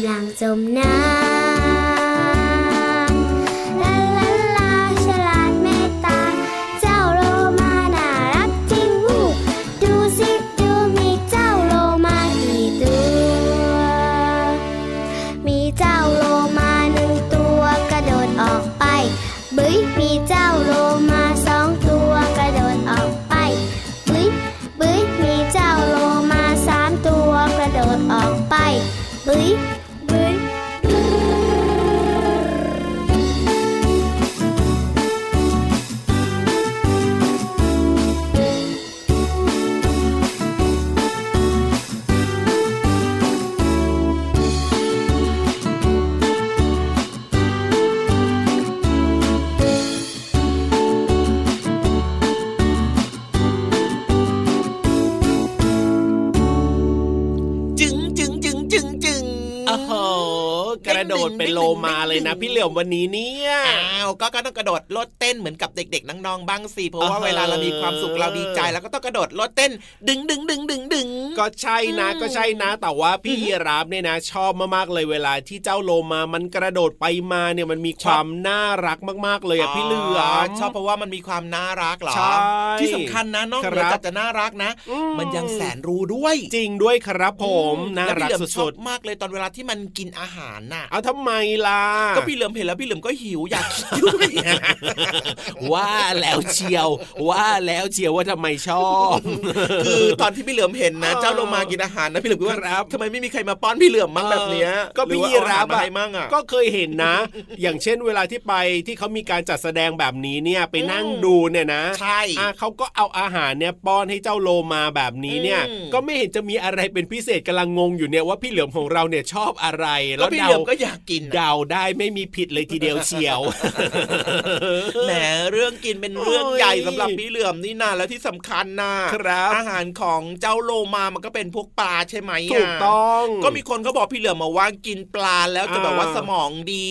ำลังจมน้ำ que ระโดดเป็นโลมาเลยนะ พี่เหลี่ยมวันนี้เนี่ยอ้าวก็ก็ต้องกระโดดโลดเต้นเหมือนกับเด็ก ๆน้องๆบ้างสิเพราะว่าเออเวลาเรามีความสุขเราดีใจแล้วก็ต้องกระโดดโลดเต้น ดึงดึงดึงดึงดึงก็ใช่นะอืมก็ใช่นะ แต่ว่าพี่ยีราฟเนี่ยนะ ชอบมากๆเลยเวลาที่เจ้าโลมามันกระโดดไปมาเนี่ยมันมีความน่ารักมากๆเลยอะพี่เหลือมชอบเพราะว่ามันมีความน่ารักเหรอใช่ที่สำคัญนะนอกเหนือครับจากจะน่ารักนะอืมมันยังแสนรู้ด้วย จริงด้วยครับผมน่าแล้วรัพี่กเหลือมชอสุบดมากเลยตอนเวลาที่มันกินอาหารน่ะๆเอาทำไมล่ะ ก็พี่เหลือมเห็นแล้วพี่เหลือมก็หิวอยากกินด้วยว่าแล้วเชียว ว่าแล้วเชียวว่าทำไมชอบคือตอนที่พี่เหลือมเห็นนะเออเจ้าโลมากินอาหารนะพี่เหลือมก็ว่าครับทำไมไม่มีใครมาป้อนพี่เหลือมมั่งแบบเนี้ยก็หรือพี่ว่ายีราฟเออหมาอะให้มั่งอะก็เคยเห็นนะ อย่างเช่นเวลาที่ไปที่เขามีการจัดแสดงแบบนี้เนี่ยไปนั่งอืมดูเนี่ยนะใช่อะเขาก็เอาอาหารเนี่ยป้อนให้เจ้าโลมาแบบนี้เนี่ยอืมก็ไม่เห็นจะมีอะไรเป็นพิเศษกำลังงงอยู่เนี่ยว่าพี่เหลือมของเราเนี่ยชอบอะไรก็แล้วพี่เดาเหลือมก็อยากกินน่ะเดาได้ไม่มีผิดเลยทีเดียวเชียวแหมเรื่องกินเป็นเรื่องโอ้ยใหญ่สำหรับพี่เหลือมนี่นะแล้วที่สำคัญนะครับอาหารของเจ้าโลมามันก็เป็นพวกปลาใช่ไหมะถูกต้อง ก็มีคนเขาบอกพี่เหลือมมาว่ากินปลาแล้วจะแบบว่าอ่าสมองดี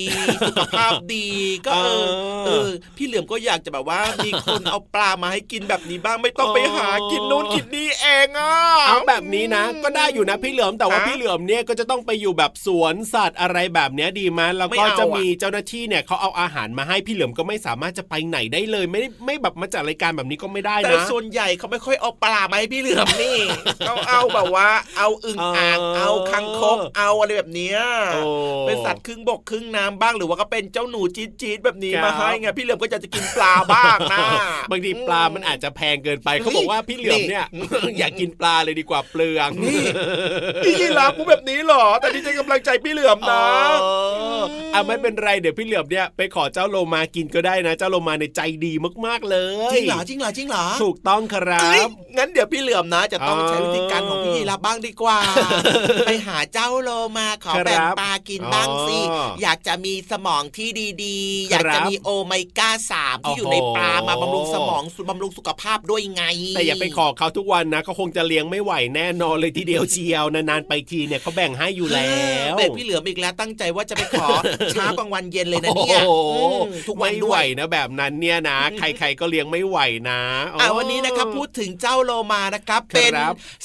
สุขภาพดีก็เออเออเออพี่เหลือมก็อยากจะแบบว่ามีคนเอาปลามาให้กินแบบนี้บ้างไม่ต้องไปหากินนู่นกินนี่เองอะเอาแบบนี้นะ ก็ได้อยู่นะพี่เหลือมแต่ว่าฮะพี่เหลือมเนี่ยก็จะต้องไปอยู่แบบสวนสัตว์อะไรแบบเนี้ยดีไหมแล้วไม่ก็เอาจะอะมีเจ้าหน้าที่เนี่ยเขาเอาอาหารมาให้พี่เหลือมก็ไม่สามารถจะไปไหนได้เลย ไม่ได้ไม่แบบมาจัดรายการแบบนี้ก็ไม่ได้แต่นะส่วนใหญ่เขาไม่ค่อยเอาปลามาให้พี่เหลือมนี่เขาเอาแบบว่า เอาอึ่งอ่างเออเอาคังคกเอาอะไรแบบเนี้ยโอ้เป็นสัตว์ครึ่งบกครึ่งน้ำบ้างหรือว่าก็เป็นเจ้าหนูจี๊ดจี๊ดๆแบบนี้ครับมาให้ไงพี่เหลือมก็จะจะกินปลาบ้างนะบางทีปลามันอาจจะแพงเกินไปเขาบอกว่าพี่เหลือมเนี่ยอยากกินปลาเลยดีกว่าเปลืองนี่พี่ยีราฟกูแบบนี้เหรอแต่นี่ใจกำลังใจพี่เหลือมนะเอออะไม่เป็นไรเดี๋ยวพี่เหลือมเนี่ยไปขอเจ้าโลมากินก็ได้นะ เจ้าโลมาในยใจดีมากๆเลย จริงเหรอจริงเหรอจริงเหรอถูกต้องครัเอ้ยบงั้นเดี๋ยวพี่เหลือมนะ จะต้องอ๋อใช้วิธีการของพี่ยีราฟบ้างดีกว่า ไปหาเจ้าโลมาขอครับแบ่งปลากินบ้างสิอ๋ออยากจะมีสมองที่ดีๆครับอยากจะมีโอเมก้าสามที่อยู่ในปลามาโอ้โหบำรุงสมองบำรุงสุขภาพด้วยไง แต่อย่าไปขอเขาทุกวันนะเขาคงจะเลี้ยงไม่ไหวแน่นอนเลยทีเดียวเชียวนานๆไปทีเนี่ยเขาแบ่งให้อยู่แล้วเด็กพี่เหลือมอีกแล้วตั้งใจว่าจะไปขอเช้ากลางวันเย็นเลยนะเนี่ยโอ้โหอืมทุกวันไม่ด้ไหววยนะแบบนั้นเนี่ยนะ ใครๆก็เลี้ยงไม่ไหวนะอ่าวันนี้นะครับพูดถึงเจ้าโลมานะครับครับเป็น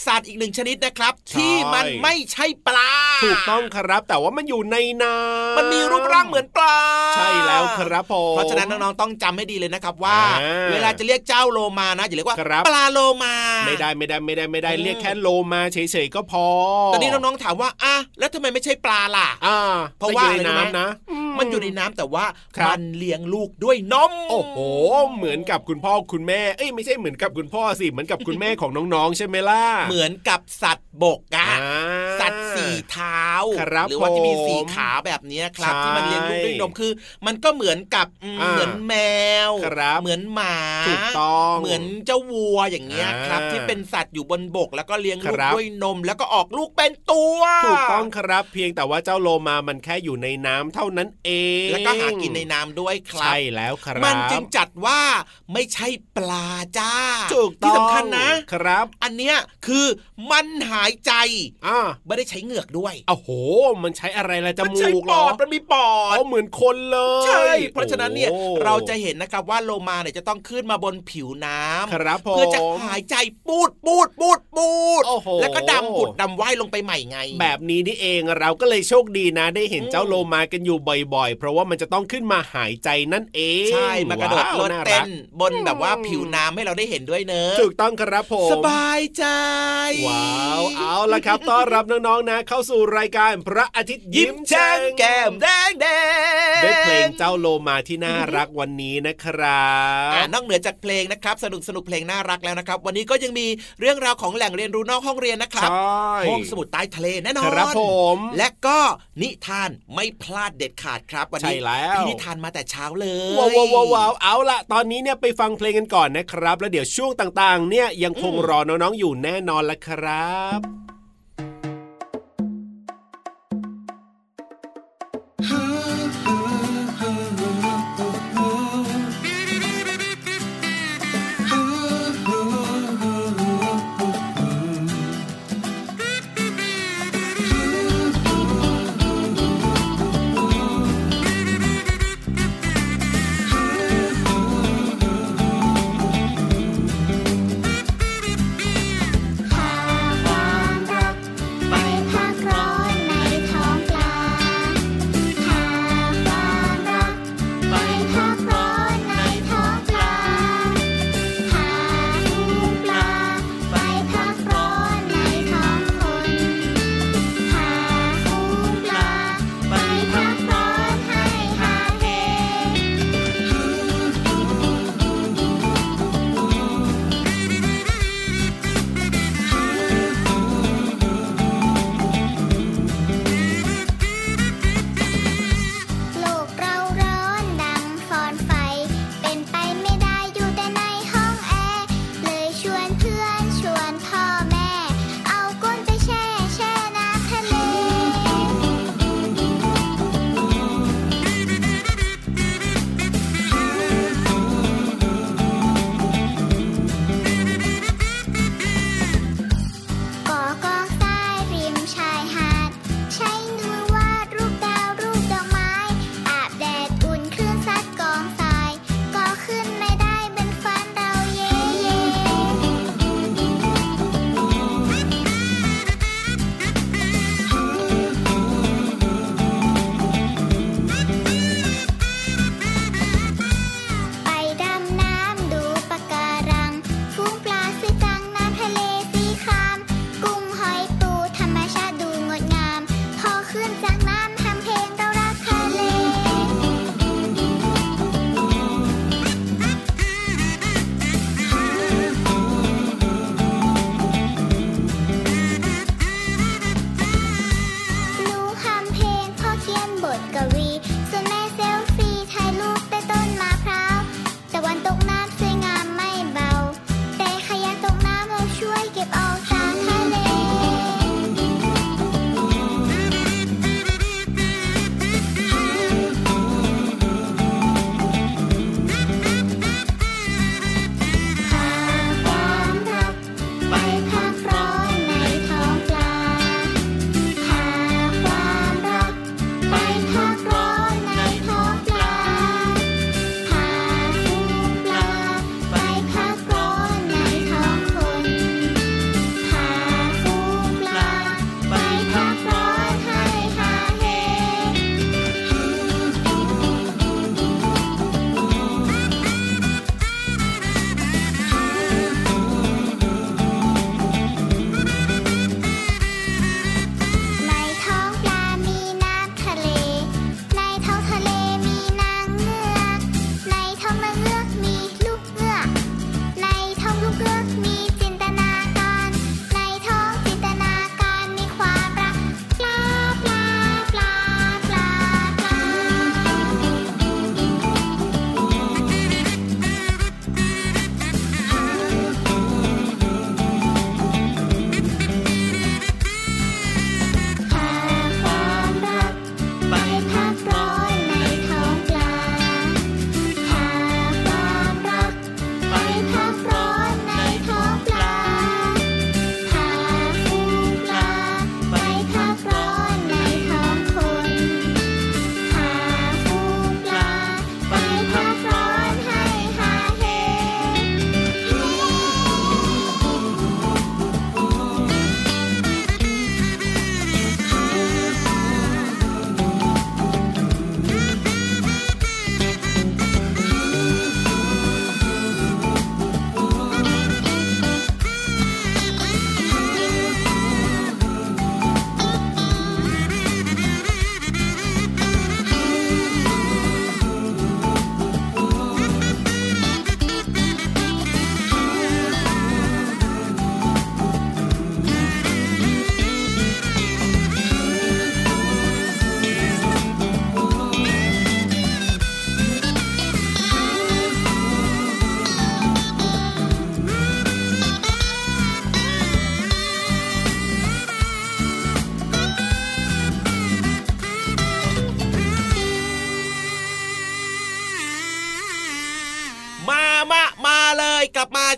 สัตว์อีกหนึ่งชนิดนะครับใช่ที่มันไม่ใช่ปลา ถูกต้องครับ แต่ว่ามันอยู่ในน้ำมันมีรูปร่างเหมือนปลา ใช่แล้วครับผมเพราะฉะนั้นน้องๆต้องจำให้ดีเลยนะครับว่าอ่า เวลาจะเรียกเจ้าโลมานะอย่าเรียกว่าครับปลาโลมา ไม่ได้ไม่ได้ไม่ได้ไม่ได้อืมเรียกแค่โลมาเฉยๆก็พอตอนนี้น้องๆถามว่าอะแล้วทำไมไม่ใช่ปลาล่ะอ่าเพราะว่าแต่อยู่ในอะไรรู้ไหมน้ำนะ มันอยู่ในน้ำแต่ว่าครับมันเลี้ยงลูกด้วยนมโอ้โห เหมือนกับคุณพ่อคุณแม่เอ้ยไม่ใช่เหมือนกับคุณพ่อสิเหมือนกับคุณแม่ของน้องๆ ใช่ไหมล่ะเหมือนกับสัตว์บกอะอ่าสัตว์ สี่เท้าครับหรือว่าที่มีผมสี่ขาแบบเนี้ยครับใช่ที่มันเลี้ยงลูกด้วยนมคือ มันก็เหมือนกับอืมอ่าเหมือนแมวครับเหมือนหมาถูกต้องเหมือนเจ้าวัวอย่างเงี้ยครับอ่าที่เป็นสัตว์อยู่บนบก แล้วก็เลี้ยงลูกครับด้วยนม แล้วก็ออกลูกเป็นตัว ถูกต้องครับ เพียงแต่ว่าเจ้าโลมามันแค่อยู่ในน้ำเท่านั้นเอง แล้วก็หากินในน้ำด้วยครับใช่แล้วครับ มันจึงจัดว่าไม่ใช่ปลาจ้าถูกต้องที่สำคัญนะครับ อันเนี้ยคือมันหายใจอ่าไม่ได้ใช้เหงือกด้วยโอ้โห มันใช้อะไรละจมันใช้มูกปเหรออดมันมีปอดเอาเหมือนคนเลย ใช่ เพราะฉะนั้นเนี่ยโอ้เราจะเห็นนะครับว่าโลมาเนี่ยจะต้องขึ้นมาบนผิวน้ำครับผมเพื่อจะหายใจปูดปูดปูดปูดโอ้โหแล้วก็ดำปุดดำว่ายลงไปใหม่ไง แบบนี้นี่เองเราก็เลยโชคดีนะ ได้เห็นอืมเจ้าโลมากันอยู่บ่อยๆ เพราะว่ามันจะต้องขึ้นมาหายใจนั่นเองใช่มากระโดดว้าวโลดาเต้รักนบนแบบว่าผิวน้ำให้เราได้เห็นด้วยเนอะถูกต้องครับผมสบายใจ ว้าวเอาละครับต้อนรับน้องๆนะเข้าสู่รายการพระอาทิตย์ยิ้ยิ้มมแฉ่แฉ่งงแก้มแดงแดงด้วยเพลงเจ้าโลมาที่น่ารักวันนี้นะครับอ่านอกเหนือจากเพลงนะครับ สนุกสนุกเพลงน่ารักแล้วนะครับ วันนี้ก็ยังมีเรื่องราวของแหล่งเรียนรู้นอกห้องเรียนนะคใชรับ่ห้องสมุดใต้ทะเลแน่นอนครับผมและก็นิทานไม่พลาดเด็ดขาดครับวันนี้ใช่แล้วพี่นิทานมาแต่เช้าเลยว้าวว้าวว้าวว้าวเอาละตอนนี้เนี่ยไปฟังเพลงกันก่อนนะครับ แล้วเดี๋ยวช่วงต่างๆ เนี่ยยังคงรอน้องๆอยู่แน่นอนละครับ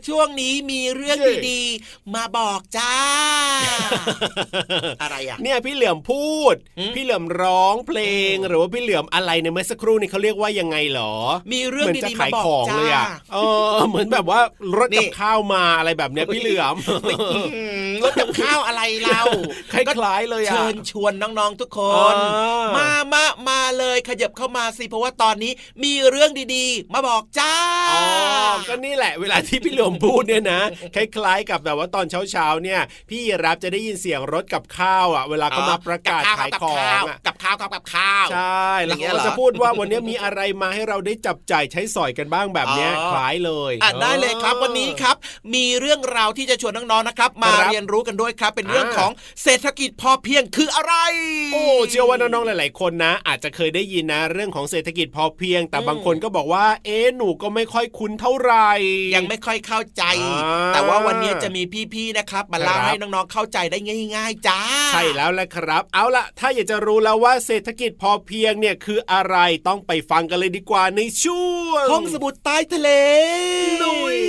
ช่วงนี้มีเรื่องดีๆ มาบอกจ้า อะไรอะ เนี่ยพี่เหลือมพูดหืมพี่เหลือมร้องเพลง หรือว่าพี่เหลือมอะไรในยเมื่อสักครู่นี้เขาเรียกว่ายังไงหรอ มีเรื่องเหมือนจะดีๆขามายบอกของจ้าเลยอะเออเหมือนแบบว่ารถนี่กับข้าวมาอะไรแบบเนี้ยพี่เหลือมอื้อหือรถกับข้าวอะไรเราคล้ายๆเลยอะเชิญชวนน้องๆทุกคนอ่ามมามามาเลยขยับเข้ามาสิเพราะว่าตอนนี้มีเรื่องดีๆ มาบอกจ้าอ๋อก็นี่แหละ เวลาที่พี่เหลือมพูดเนี่ยนะ คล้ายๆ กับแบบว่าตอนเช้าๆเนี่ย พี่รับจะได้ยินเสียงรถกับข้าวอะเวลาเขามาประกาศขายของอะกับข้าวกับกับข้าวใช่แล้วอย่างเงี้ยเขาเหรอจะพูดว่าวันนี้มีอะไรมาให้เราได้จับจ่ายใช้สอยกันบ้างแบบเนี้ยอ๋อคล้ายเลยอะได้เลยครับวันนี้ครับ มีเรื่องราวที่จะชวนน้องๆนะครับ มาครับเรียนรู้กันด้วยครับ เป็นเรื่องอ่าของเศรษฐกิจพอเพียงคืออะไร โอ้เชื่อว่าน้องๆหลาย ๆ คนนะ อาจจะเคยได้ยินนะ เรื่องของเศรษฐกิจพอเพียง แต่อืมบางคนก็บอกว่า เอ๊ะหนูก็ไม่ค่อยคุ้นเท่าไหร่ยังไม่ค่อยเข้าใจอ่าแต่ว่าวันนี้จะมีพี่ๆนะครับมาเล่าครับให้น้องๆเข้าใจได้ง่าย ๆ จ้า ใช่แล้วแหละครับ เอาล่ะ ถ้าอยากจะรู้แล้วว่าเศรษฐกิจพอเพียงเนี่ยคืออะไรต้องไปฟังกันเลยดีกว่าในช่วงห้องสมุดใต้ทะเลลุย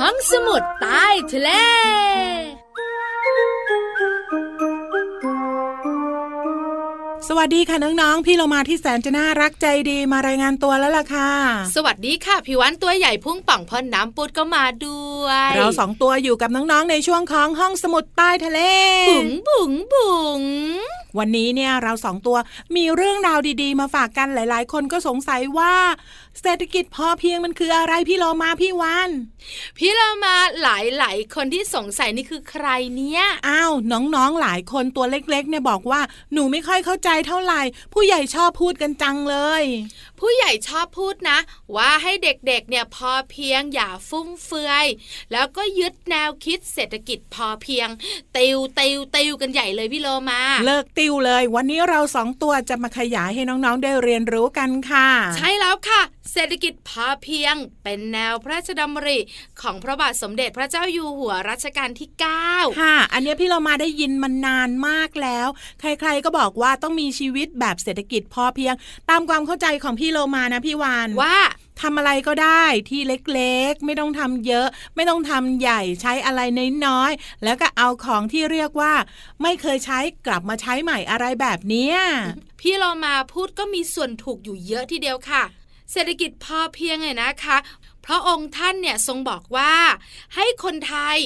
ห้องสมุดใต้ทะเล สวัสดีค่ะน้องๆ พี่เรามาที่แสนจะน่ารักใจดีมารายงานตัวแล้วล่ะค่ะ สวัสดีค่ะพี่วันตัวใหญ่พุ่งป่องพ่นน้ำปุดก็มาด้วย เราสองตัวอยู่กับน้องๆในช่วงของห้องสมุดใต้ทะเล บุ๋งบุ๋งบุ๋งวันนี้เนี่ยเราสองตัวมีเรื่องราวดีๆ มาฝากกันหลาย ๆ คนก็สงสัยว่า เศรษฐกิจพอเพียงมันคืออะไรพี่เรามาพี่วัน พี่เรามาหลายหลายๆคนที่สงสัยนี่คือใครเนี่ยอ้าวน้องๆหลายคนตัวเล็กๆเนี่ยบอกว่าหนูไม่ค่อยเข้าใจเท่าไหร่ ผู้ใหญ่ชอบพูดกันจังเลย ผู้ใหญ่ชอบพูดนะ ว่าให้เด็กๆเนี่ยพอเพียงอย่าฟุ่มเฟือย แล้วก็ยึดแนวคิดเศรษฐกิจพอเพียง ติวติวติวกันใหญ่เลยพี่โลมา เลิกติวเลย วันนี้เราสองตัวจะมาขยายให้น้องๆได้เรียนรู้กันค่ะ ใช่แล้วค่ะ เศรษฐกิจพอเพียง เป็นแนวพระราชดำริของพระบาทสมเด็จพระเจ้าอยู่หัวรัชกาลที่ 9 ค่ะ อันเนี้ยพี่เรามาได้ยินมานานมากแล้ว ใครๆก็บอกว่าต้องมีชีวิตแบบเศรษฐกิจพอเพียง ตามความเข้าใจของพี่โลมานะพี่วานว่าทำอะไรก็ได้ที่เล็กๆ ไม่ต้องทำเยอะ ไม่ต้องทำใหญ่ใช้อะไรน้อยๆแล้วก็เอาของที่เรียกว่า ไม่เคยใช้กลับมาใช้ใหม่อะไรแบบเนี้ยพี่เรามาพูดก็มีส่วนถูกอยู่เยอะทีเดียวค่ะ เศรษฐกิจพอเพียงไงนะคะเพราะองค์ท่านเนี่ยทรงบอกว่าให้คนไทย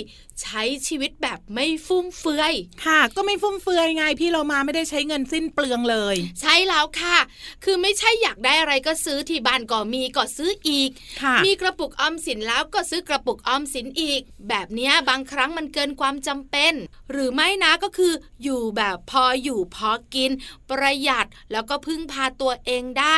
ใช้ชีวิตแบบไม่ฟุ่มเฟือย ค่ะ ก็ไม่ฟุ่มเฟือยไง พี่เรามาไม่ได้ใช้เงินสิ้นเปลืองเลย ใช่แล้วค่ะ คือไม่ใช่อยากได้อะไรก็ซื้อที่บ้านก็มีก็ซื้ออีกค่ะมีกระปุกออมสินแล้วก็ซื้อกระปุกออมสินอีก แบบเนี้ยบางครั้งมันเกินความจำเป็น หรือไม่นะก็คือ อยู่แบบพออยู่พอกิน ประหยัดแล้วก็พึ่งพาตัวเองได้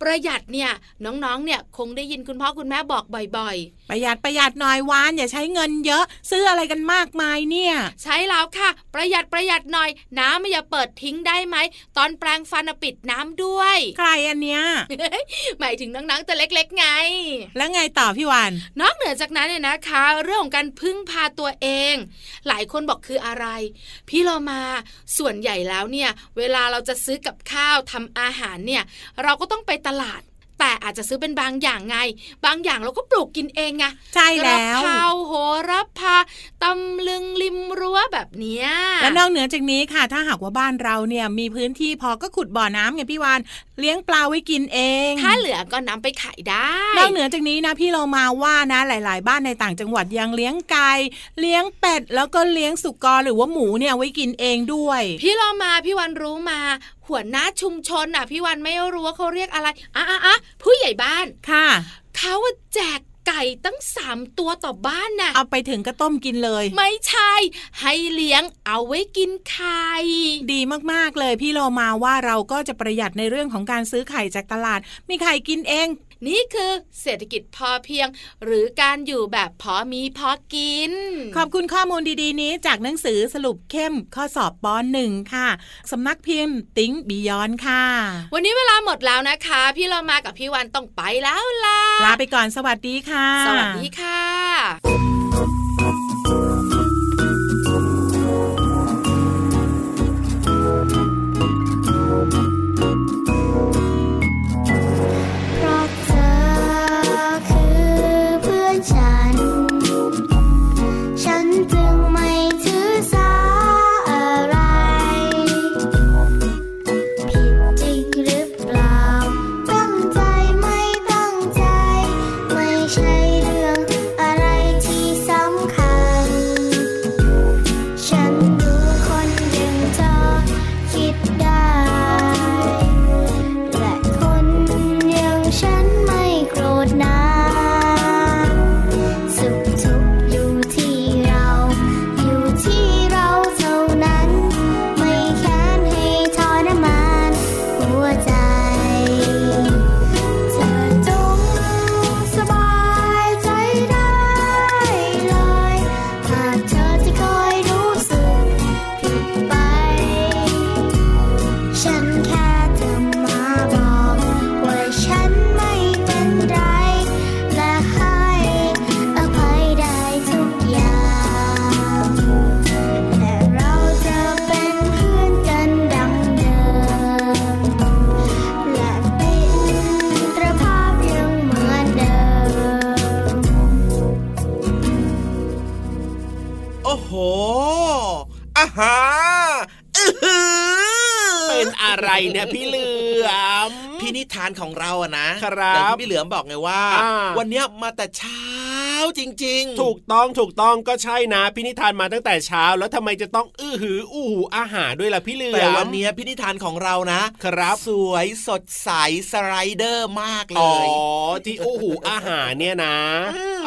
ประหยัดเนี่ยน้องๆเนี่ยคงได้ยินคุณพ่อคุณแม่บอกบ่อยประหยัดประหยัดหน่อยวานอย่าใช้เงินเยอะซื้ออะไรกันมากมายเนี่ยๆใช่แล้วค่ะ ประหยัดประหยัดหน่อย น้ำไม่อย่าเปิดทิ้งได้ไหม ตอนแปรงฟันน่ะปิดน้ำด้วย ใครอันเนี้ยหมายถึงน้องๆตัวเล็กๆไง แล้วไงต่อพี่วานนอกเหนือจากนั้นเนี่ยนะคะ เรื่องของการพึ่งพาตัวเอง หลายคนบอกคืออะไร พี่เรามาส่วนใหญ่แล้วเนี่ย เวลาเราจะซื้อกับข้าวทำอาหารเนี่ย เราก็ต้องไปตลาด แต่อาจจะซื้อเป็นบางอย่างไง บางอย่างเราก็ปลูกกินเองไงใช่แล้วกระเพราโหระพาตำลึงริมรั้วแบบเนี้ยและนอกเหนือจากนี้ค่ะ ถ้าหากว่าบ้านเราเนี่ยมีพื้นที่พอก็ขุดบ่อน้ำไงพี่วานเลี้ยงปลาไว้กินเอง ถ้าเหลือก็นำไปขายได้นอกเหนือจากนี้นะพี่เรามาว่านะ หลาย ๆ บ้านในต่างจังหวัดยังเลี้ยงไก่เลี้ยงเป็ดแล้วก็เลี้ยงสุกรหรือว่าหมูเนี่ยไว้กินเองด้วย พี่เรามาพี่วันรู้มา หัวหน้าชุมชนอะพี่วันไม่รู้ว่าเขาเรียกอะไรอะอะอะผู้ใหญ่บ้านค่ะเขาอะแจกไก่ตั้งสามตัวต่อบ้านน่ะ เอาไปถึงก็ต้มกินเลย ไม่ใช่ ให้เลี้ยงเอาไว้กินไข่ดีมากๆเลยพี่เรามาว่าเราก็จะประหยัดในเรื่องของการซื้อไข่จากตลาด มีไข่กินเอง นี่คือเศรษฐกิจพอเพียง หรือการอยู่แบบพอมีพอกิน ขอบคุณข้อมูลดีๆ นี้จากหนังสือสรุปเข้มข้อสอบปหนึ่งค่ะ สำนักพิมพ์ติ้งบียอนค่ะ วันนี้เวลาหมดแล้วนะคะ พี่เรามากับพี่วันต้องไปแล้วล่ะลาไปก่อนสวัสดีค่ะ สวัสดีค่ะ อะไรเนี่ยพี่เหลือมพี่นิทานของเราอะนะครับอย่างที่พี่เหลือมบอกไงว่าอ่าวันเนี้ยมาแต่เช้าจริง ๆ ถูกต้องถูกต้องก็ใช่นะพี่นิทานมาตั้งแต่เช้า แล้วทำไมจะต้องอื้อหืออู้หูอาหารด้วยล่ะพี่เหลือมแต่วันเนี้ยพี่นิทานของเรานะ ครับสวยสดใส slider มากเลยที่อู้หูอาหารเนี่ยนะ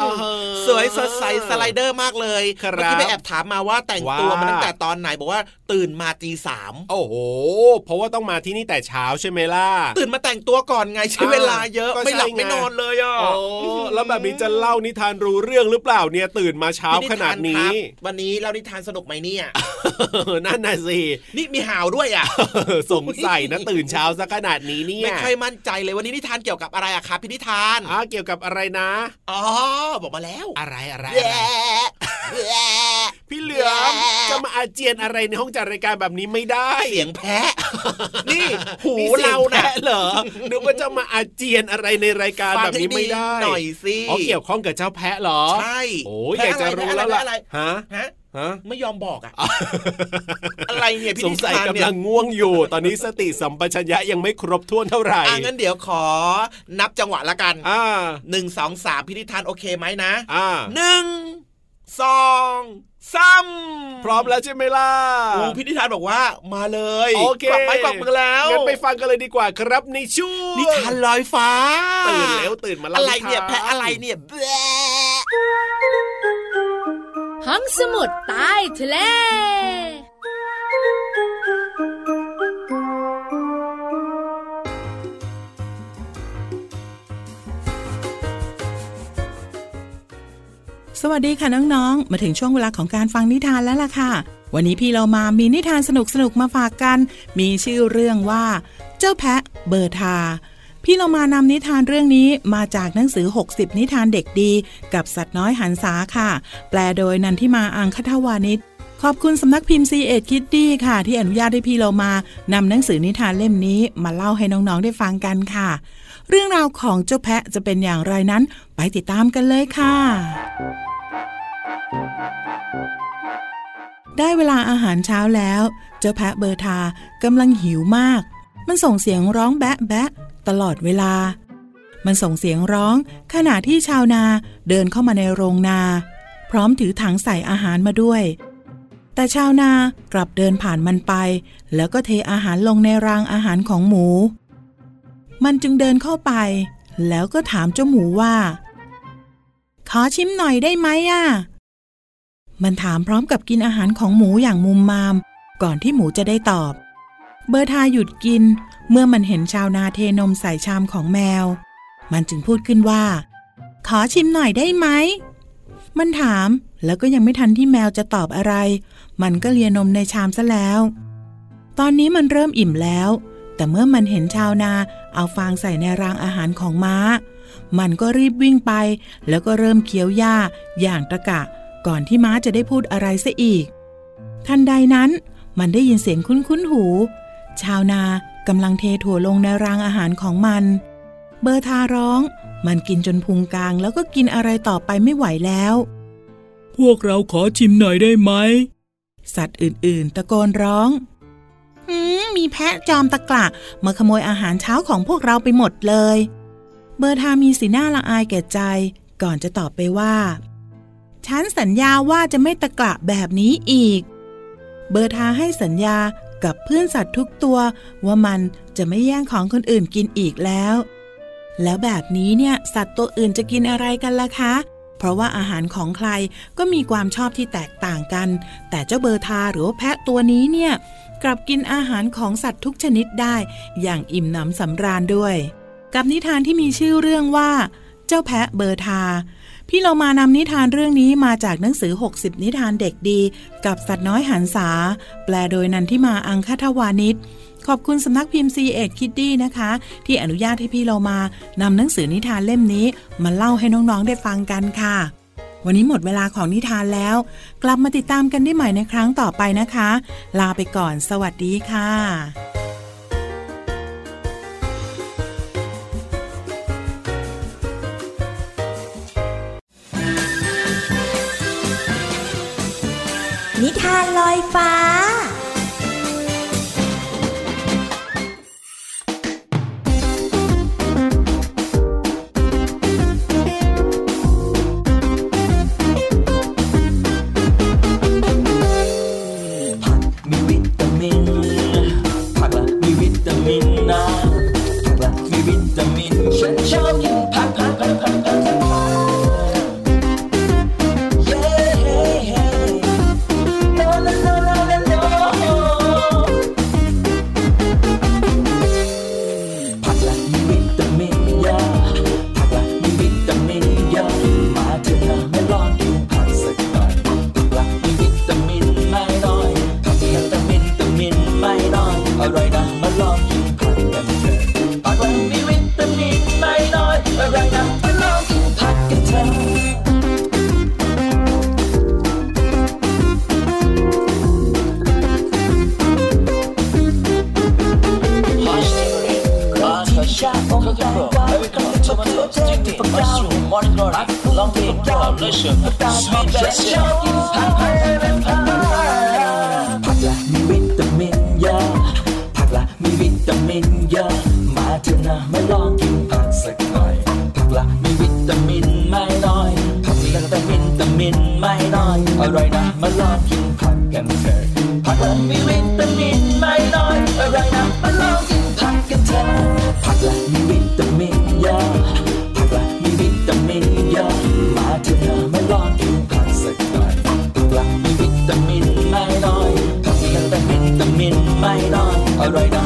มเออสวยสดใส slider มากเลยครับเมื่อกี้ไปแอบถามมาว่าแต่งตัวว่ามาตั้งแต่ตอนไหนบอกว่าตื่นมาตีสามโอ้โห เพราะว่าต้องมาที่นี่แต่เช้าใช่ไหมล่ะ ตื่นมาแต่งตัวก่อนไงใช้อ่าเวลาเยอะก็ไม่หลับใช่ไงไม่นอนเลยอะโอ้แล้วแบบนี้จะเล่านิทานรู้เรื่องหรือเปล่าเนี่ยตื่นมาเช้าพี่ขนาดคนี้รับวันนี้เรานิทานสนุกไหมเนี่ยนั่นน่ะสินี่มีห่าวด้วยอะสงสัยนะตื่นเช้าซะขนาดนี้เนี่ยไม่ค่อยมั่นใจเลยวันนี้นิทานเกี่ยวกับอะไรอะครับพี่นิทานอ่าเกี่ยวกับอะไรนะอ๋อบอกมาแล้วอะไรอะไรแย่อะไรแย่ พี่เหลือมจะมาอาเจียนอะไรในห้องจัดรายการแบบนี้ไม่ได้เสียงแพะนี่หูนี่สียงเรานะแพะเหรอนึกว่าจะมาอาเจียนอะไรในรายการฟังแบบนี้ไม่ได้ให้หน่อยสิอ๋อเกี่ยวข้องกับเจ้าแพะเหรอใช่โอ้ยอยากจะรู้แล้วล่ะอะไรฮะฮะฮะไม่ยอมบอกอะอะไรเนี่ยพี่สงสัยนิทานกำเนี่ยลังง่วงอยู่ ตอนนี้สติสัมปชัญญะยังไม่ครบถ้วนเท่าไหร่อะงั้นเดี๋ยวขอนับจังหวะละกันอ่าหนึ่งสองสามพี่นิทานโอเคไหมนะอ่าหนึ่งสอง สามพร้อมแล้วใช่ไหมล่ะโอ้พี่นิทานบอกว่ามาเลยโอเคกลับไปกลับมือแล้วงั้นไปฟังกันเลยดีกว่าครับในช่วงนิทานลอยฟ้า ตื่นแล้วตื่นมาเล่าอะไรนิทานเนี่ยแพะอะไรเนี่ยแบะห้องสมุดใต้ทะเล สวัสดีค่ะน้องๆ มาถึงช่วงเวลาของการฟังนิทานแล้วล่ะค่ะ วันนี้พี่เรามามีนิทานสนุกๆ มาฝากกัน มีชื่อเรื่องว่า เจ้าแพะเบอร์ทา พี่เรามานำนิทานเรื่องนี้มาจากหนังสือ 60 นิทานเด็กดี กับสัตว์น้อยหรรษาค่ะ แปลโดยนันทิมาอังคทวานิชขอบคุณสำนักพิมพ์ซีเอ็ดคิดดี้ค่ะ ที่อนุญาตให้พี่เรามานำหนังสือนิทานเล่มนี้มาเล่าให้น้องๆ ได้ฟังกันค่ะ เรื่องราวของเจ้าแพะจะเป็นอย่างไรนั้น ไปติดตามกันเลยค่ะ ได้เวลาอาหารเช้าแล้ว เจ้าแพะเบอร์ทากำลังหิวมาก มันส่งเสียงร้องแบะแบะตลอดเวลา มันส่งเสียงร้องขณะที่ชาวนาเดินเข้ามาในโรงนา พร้อมถือถังใส่อาหารมาด้วย แต่ชาวนากลับเดินผ่านมันไป แล้วก็เทอาหารลงในรางอาหารของหมู มันจึงเดินเข้าไป แล้วก็ถามเจ้าหมูว่า ขอชิมหน่อยได้ไหมอะ มันถามพร้อมกับกินอาหารของหมูอย่างมุมมาม ก่อนที่หมูจะได้ตอบ เบอร์ทาหยุดกิน เมื่อมันเห็นชาวนาเทนมใส่ชามของแมว มันจึงพูดขึ้นว่า ขอชิมหน่อยได้ไหม มันถามแล้วก็ยังไม่ทันที่แมวจะตอบอะไร มันก็เลียนมในชามซะแล้ว ตอนนี้มันเริ่มอิ่มแล้ว แต่เมื่อมันเห็นชาวนาเอาฟางใส่ในรางอาหารของม้า มันก็รีบวิ่งไป แล้วก็เริ่มเคี้ยวหญ้าอย่างตะกะ ก่อนที่ม้าจะได้พูดอะไรซะอีก ทันใดนั้น มันได้ยินเสียงคุ้นๆหู ชาวนากำลังเทถั่วลงในรางอาหารของมัน เบอร์ทาร้อง มันกินจนพุงกลางแล้วก็กินอะไรต่อไปไม่ไหวแล้ว พวกเราขอชิมหน่อยได้ไหม สัตว์อื่นๆ ตะโกนร้องหืมมีแพะจอมตะกละมาขโมยอาหารเช้าของพวกเราไปหมดเลย เบอร์ทามีสีหน้าละอายแก่ใจ ก่อนจะตอบไปว่า ฉันสัญญาว่าจะไม่ตะกละแบบนี้อีก เบอร์ทาให้สัญญากับเพื่อนสัตว์ทุกตัว ว่ามันจะไม่แย่งของคนอื่นกินอีกแล้ว แล้วแบบนี้เนี่ยสัตว์ตัวอื่นจะกินอะไรกันล่ะคะ เพราะว่าอาหารของใครก็มีความชอบที่แตกต่างกัน แต่เจ้าเบอร์ทาหรือว่าแพะตัวนี้เนี่ยกลับกินอาหารของสัตว์ทุกชนิดได้ อย่างอิ่มหนำสำราญด้วย กับนิทานที่มีชื่อเรื่องว่า เจ้าแพะเบอร์ทา พี่เรามานำนิทานเรื่องนี้มาจากหนังสือ 60 นิทานเด็กดี กับสัตว์น้อยหันษาแปลโดยนันทิมาอังคทวานิชขอบคุณสำนักพิมพ์ c ีเอ็ดคิดดี้นะคะ ที่อนุญาตให้พี่เรามานำหนังสือนิทานเล่มนี้ มาเล่าให้น้องๆได้ฟังกันค่ะ วันนี้หมดเวลาของนิทานแล้ว กลับมาติดตามกันได้ใหม่ในครั้งต่อไปนะคะ ลาไปก่อน สวัสดีค่ะ นิทานลอยฟ้า น้อ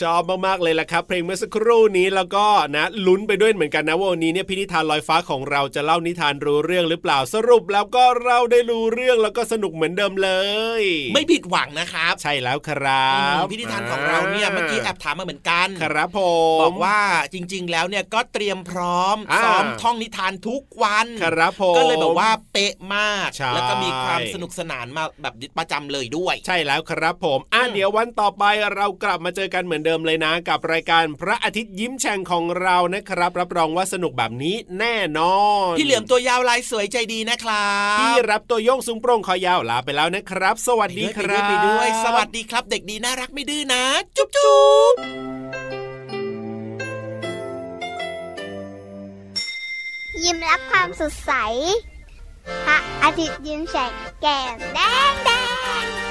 ชอบมากๆเลยล่ะครับ เพลงเมื่อสักครู่นี้แล้วก็นะลุ้นไปด้วยเหมือนกันนะว่าวันนี้เนี่ยพินิธานลอยฟ้าของเราจะเล่านิทานรู้เรื่องหรือเปล่าสรุปแล้วก็เราได้รู้เรื่องแล้วก็สนุกเหมือนเดิมเลย ไม่ผิดหวังนะครับ ใช่แล้วครับพิธีทานของเราเนี่ยเมื่อกี้แอบถามมาเหมือนกันครับผมบอกว่าจริง ๆ แล้วเนี่ยก็เตรียมพร้อมอ่าซ้อมท่องนิทานทุกวันครับผมก็เลยแบบว่าเป๊ะมากใช่แล้วก็มีความสนุกสนานมาแบบประจำเลยด้วย ใช่แล้วครับผมอะเดี๋ยววันต่อไปเรากลับมาเจอกันเหมือนเดิมเลยนะ กับรายการพระอาทิตย์ยิ้มแฉ่งของเรานะครับ รับรองว่าสนุกแบบนี้แน่นอน พี่เหลือมตัวยาวลายสวยใจดีนะครับพี่รับตัวโยงสูงโปร่งคอยาวลาไปแล้วนะครับ สวัสดีคไปด้รัวยบไปด้วย สวัสดีครับ เด็กดีน่ารักไม่ดื้อนะ จุ๊บจุ๊บยิ้มรับความสดใสพระอาทิตย์ยิ้มแฉกแก้มแดงแดง